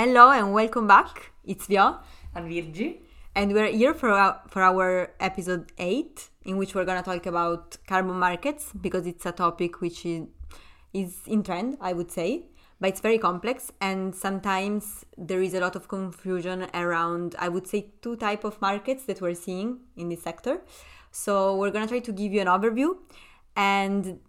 Hello and welcome back. It's Via. And Virgi. And we're here for our, for our episode 8, in which we're going to talk about carbon markets because it's a topic which is, is in trend, I would say. But it's very complex, and sometimes there is a lot of confusion around, I would say, two type of markets that we're seeing in this sector. So we're gonna try to give you an overview, and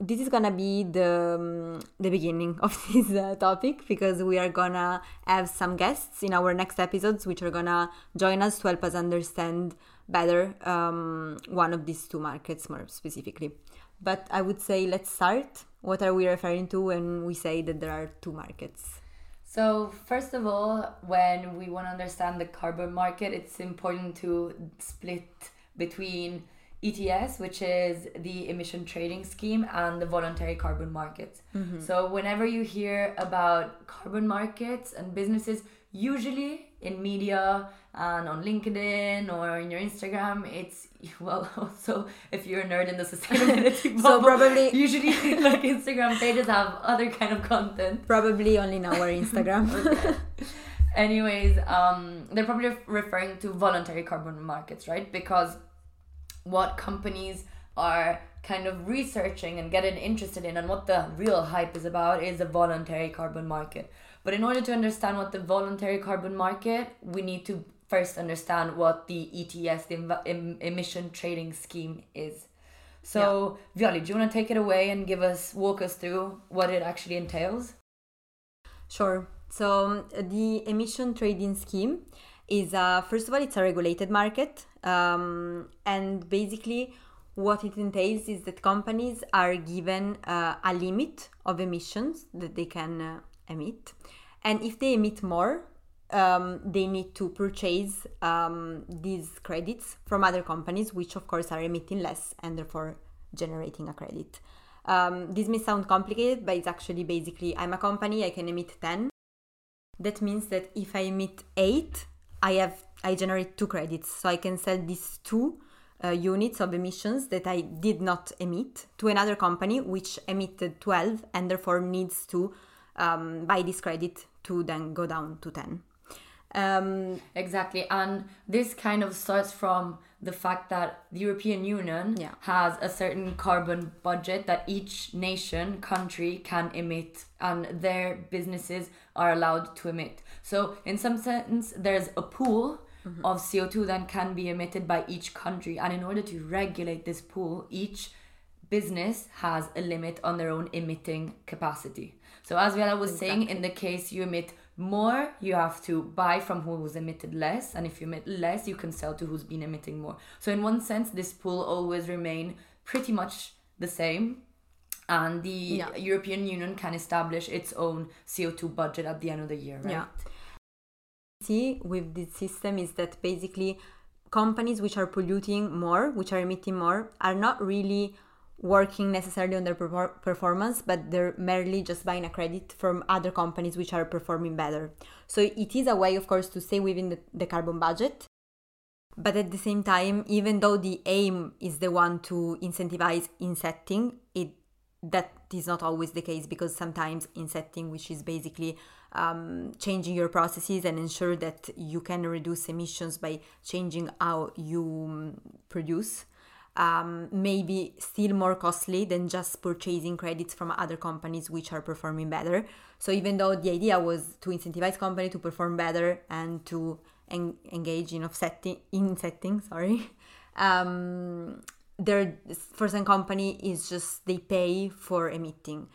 this is gonna be the um, the beginning of this uh, topic because we are gonna have some guests in our next episodes which are gonna join us to help us understand better um, one of these two markets more specifically. But i would say let's start. What are we referring to when we say that there are two markets? So first of all when we want to understand the carbon market it's important to split between ETS, which is the emission trading scheme, and the voluntary carbon markets. Mm-hmm. So, whenever you hear about carbon markets and businesses, usually in media and on LinkedIn or in your Instagram, it's well, also if you're a nerd in the sustainability bubble, so probably usually like Instagram pages have other kind of content. Probably only in our Instagram. okay. Anyways, um, they're probably referring to voluntary carbon markets, right? Because what companies are kind of researching and getting interested in and what the real hype is about is the voluntary carbon market. But in order to understand what the voluntary carbon market, we need to first understand what the ETS, the em- emission trading scheme is. So, yeah. Viola, do you want to take it away and give us walk us through what it actually entails? Sure. So, the emission trading scheme is uh, first of all it's a regulated market um, and basically what it entails is that companies are given uh, a limit of emissions that they can uh, emit. And if they emit more um, they need to purchase um, these credits from other companies which of course are emitting less and therefore generating a credit. Um, this may sound complicated but it's actually basically i'm a company i can emit 10 that means that if i emit 8 I have I generate two credits, so I can sell these two uh, units of emissions that I did not emit to another company which emitted 12 and therefore needs to um, buy this credit to then go down to 10. Um, exactly, and this kind of starts from the fact that the European Union yeah. has a certain carbon budget that each nation, country can emit, and their businesses are allowed to emit. So, in some sense, there's a pool mm-hmm. of CO2 that can be emitted by each country, and in order to regulate this pool, each business has a limit on their own emitting capacity. So, as Viola was exactly. saying, in the case you emit more you have to buy from who's emitted less and if you emit less you can sell to who's been emitting more. So in one sense this pool always remain pretty much the same and the yeah. european union can establish its own co2 budget at the end of the year right? Yeah. See with this system is that basically companies which are polluting more which are emitting more are not really working necessarily on their performance, but they're merely just buying a credit from other companies which are performing better. So it is a way, of course, to stay within the, the carbon budget. But at the same time, even though the aim is the one to incentivize insetting, it that is not always the case because sometimes insetting, which is basically um, changing your processes and ensure that you can reduce emissions by changing how you um, produce, um, maybe still more costly than just purchasing credits from other companies which are performing better. So even though the idea was to incentivize company to perform better and to en- engage in offsetting, in setting, sorry, um, there for some company is just they pay for emitting.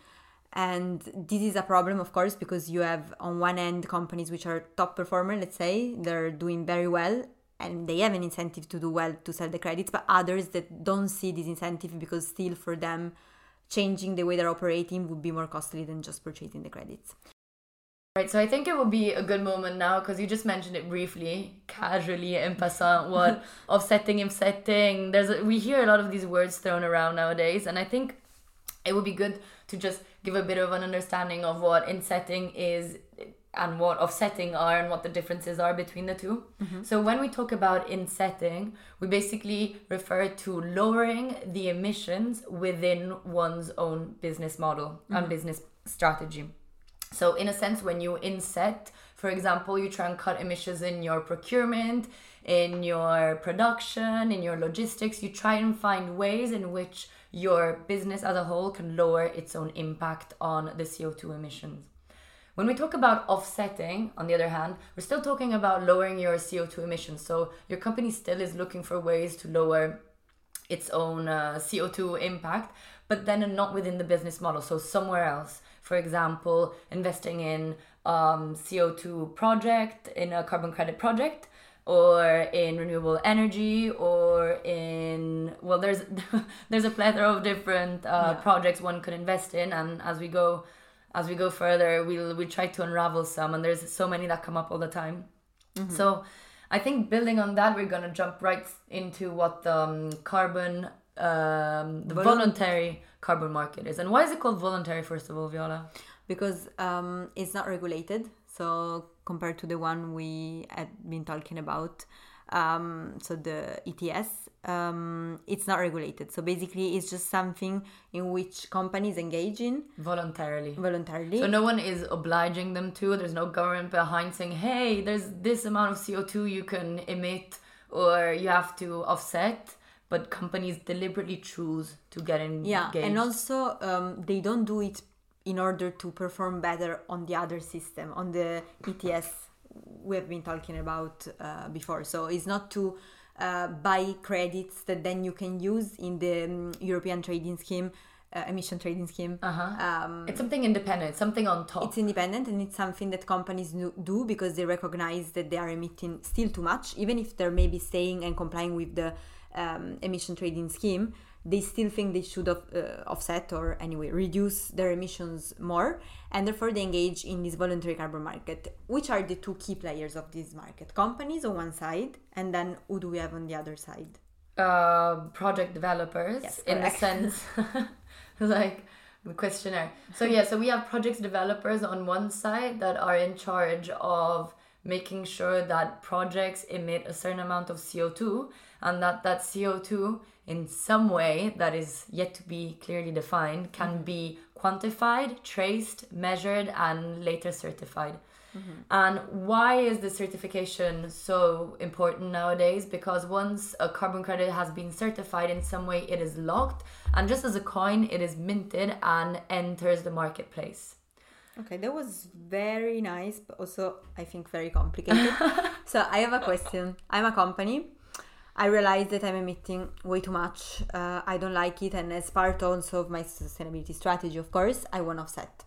And this is a problem, of course, because you have on one end companies which are top performer, let's say, they're doing very well, and they have an incentive to do well to sell the credits, but others that don't see this incentive because still for them changing the way they're operating would be more costly than just purchasing the credits. Right, so I think it would be a good moment now because you just mentioned it briefly, casually, en passant. What offsetting, insetting? There's a, we hear a lot of these words thrown around nowadays, and I think it would be good to just give a bit of an understanding of what insetting is and what offsetting are and what the differences are between the 2 mm-hmm. So when we talk about insetting, we basically refer to lowering the emissions within one's own business model mm-hmm. and business strategy. So, in a sense, when you inset, for example, you try and cut emissions in your procurement, in your production, in your logistics, you try and find ways in which your business as a whole can lower its own impact on the CO2 emissions. When we talk about offsetting, on the other hand, we're still talking about lowering your CO2 emissions. So your company still is looking for ways to lower its own uh, CO2 impact, but then not within the business model. So somewhere else. For example, investing in um, CO2 project, in a carbon credit project, or in renewable energy or in well there's there's a plethora of different uh, yeah. projects one could invest in and as we go as we go further we'll we try to unravel some and there's so many that come up all the time. Mm-hmm. so i think building on that we're going to jump right into what the um, carbon um, the voluntary carbon market is. And why is it called voluntary first of all viola? Because um, it's not regulated. So compared to the one we had been talking about um, so the ETS, um, it's not regulated. So basically, it's just something in which companies engage in voluntarily. Voluntarily. So no one is obliging them to. There's no government behind saying, "Hey, there's this amount of CO two you can emit, or you have to offset." But companies deliberately choose to get in. Yeah, and also um, they don't do it in order to perform better on the other system, on the ETS we have been talking about uh, before. So it's not to uh, buy credits that then you can use in the um, European trading scheme. Uh, emission trading scheme. Uh-huh. Um, it's something independent, something on top. It's independent and it's something that companies do because they recognize that they are emitting still too much, even if they're maybe staying and complying with the um, emission trading scheme they still think they should uh, offset or anyway reduce their emissions more and therefore they engage in this voluntary carbon market which are the two key players of this market. Companies on one side and then who do we have on the other side? Uh, project developers yes, in a sense like the questionnaire. So yeah so we have project developers on one side that are in charge of making sure that projects emit a certain amount of co2 and that that co2 in some way that is yet to be clearly defined can mm-hmm. be quantified, traced, measured, and later certified. Mm-hmm. And why is the certification so important nowadays? Because once a carbon credit has been certified in some way, it is locked, and just as a coin, it is minted and enters the marketplace. Okay, that was very nice, but also I think very complicated. so I have a question. I'm a company I realized that I'm emitting way too much. Uh, I don't like it, and as part also of my sustainability strategy, of course, I want to offset.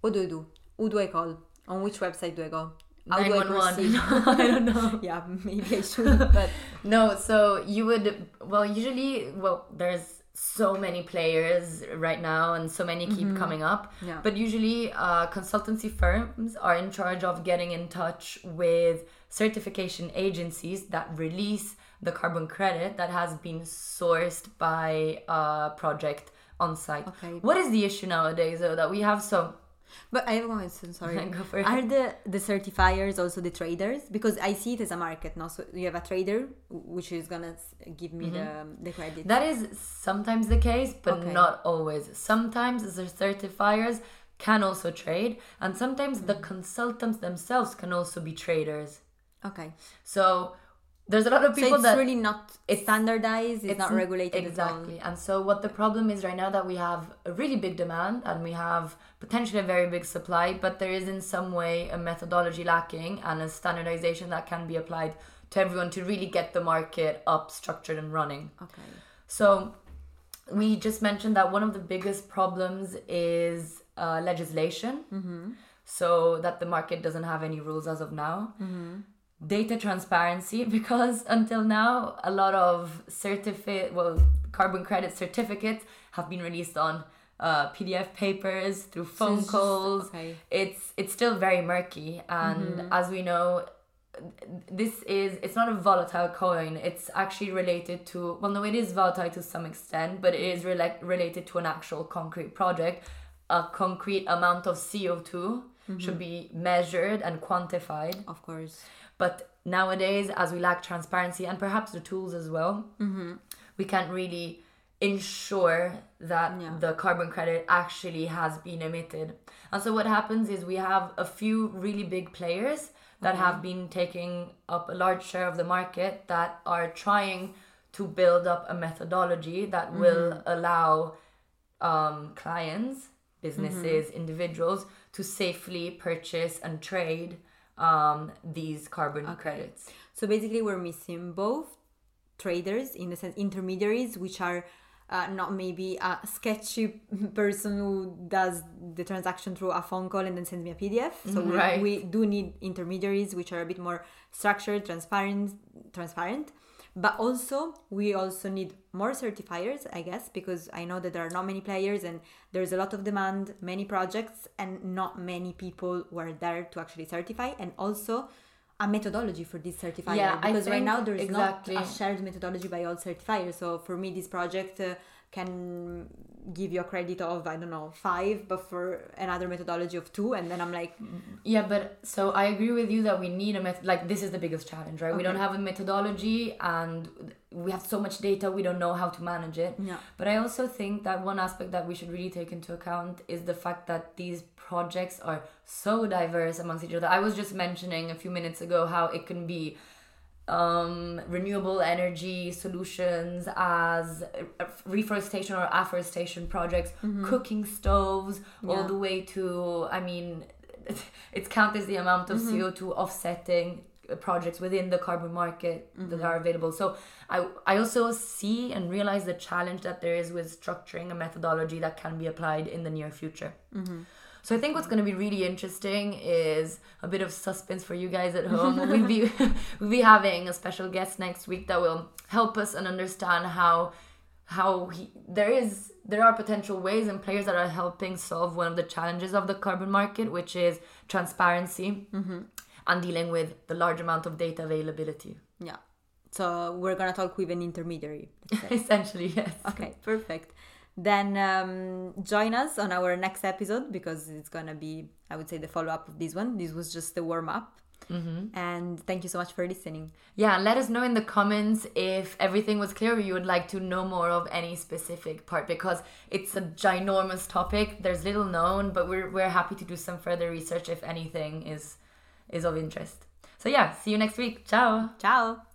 What do I do? Who do I call? On which website do I go? How do I proceed? I don't know. yeah, maybe I should. But no, so you would well usually well there's so many players right now and so many keep mm-hmm. coming up yeah. but usually uh, consultancy firms are in charge of getting in touch with certification agencies that release the carbon credit that has been sourced by a project on site. Okay. What is the issue nowadays though that we have so but I have one question, sorry. Are the, the certifiers also the traders? Because I see it as a market now. So you have a trader which is gonna give me mm-hmm. the, the credit. That is sometimes the case, but okay. not always. Sometimes the certifiers can also trade, and sometimes mm-hmm. the consultants themselves can also be traders. Okay. So there's a lot of people so it's that really not it's standardized it's, it's not regulated exactly. And so what the problem is right now that we have a really big demand and we have potentially a very big supply but there is in some way a methodology lacking and a standardization that can be applied to everyone to really get the market up structured and running. Okay. So we just mentioned that one of the biggest problems is uh, legislation. Mm-hmm. so that the market doesn't have any rules as of now. Mm-hmm data transparency because until now a lot of certificate well carbon credit certificates have been released on uh, PDF papers through phone so calls. Just, okay. It's it's still very murky, and mm-hmm. as we know, this is it's not a volatile coin. It's actually related to well, no, it is volatile to some extent, but it is rela- related to an actual concrete project. A concrete amount of CO 2 mm-hmm. should be measured and quantified. Of course. But nowadays, as we lack transparency and perhaps the tools as well, mm-hmm. we can't really ensure that yeah. the carbon credit actually has been emitted. And so what happens is we have a few really big players that mm-hmm. have been taking up a large share of the market that are trying to build up a methodology that mm-hmm. will allow um, clients, businesses, mm-hmm. individuals to safely purchase and trade um, these carbon okay. credits. So basically, we're missing both traders in the sense intermediaries, which are uh, not maybe a sketchy person who does the transaction through a phone call and then sends me a PDF. So right. we, we do need intermediaries which are a bit more structured, transparent, transparent. But also we also need more certifiers, I guess, because I know that there are not many players and there's a lot of demand, many projects, and not many people were there to actually certify. And also a methodology for this certifier yeah, because right now there's exactly. not a shared methodology by all certifiers so for me this project uh, can give you a credit of i don't know five but for another methodology of two and then i'm like yeah but so i agree with you that we need a method like this is the biggest challenge right? Okay. we don't have a methodology and we have so much data we don't know how to manage it. Yeah. But i also think that one aspect that we should really take into account is the fact that these projects are so diverse amongst each other. I was just mentioning a few minutes ago how it can be um, renewable energy solutions as reforestation or afforestation projects, mm-hmm. cooking stoves, yeah. all the way to, I mean, it it's countless the amount of mm-hmm. CO2 offsetting projects within the carbon market mm-hmm. that are available. So I I also see and realize the challenge that there is with structuring a methodology that can be applied in the near future. So I think what's going to be really interesting is a bit of suspense for you guys at home. we'll be we'll be having a special guest next week that will help us and understand how how he, there is there are potential ways and players that are helping solve one of the challenges of the carbon market, which is transparency mm-hmm. and dealing with the large amount of data availability. Yeah. So we're gonna talk with an intermediary. Essentially, yes. Okay, perfect then um, join us on our next episode because it's gonna be i would say the follow-up of this one. This was just the warm-up. Mm-hmm. and thank you so much for listening. Yeah let us know in the comments if everything was clear or you would like to know more of any specific part because it's a ginormous topic. There's little known but we're, we're happy to do some further research if anything is is of interest. So yeah see you next week. Ciao. Ciao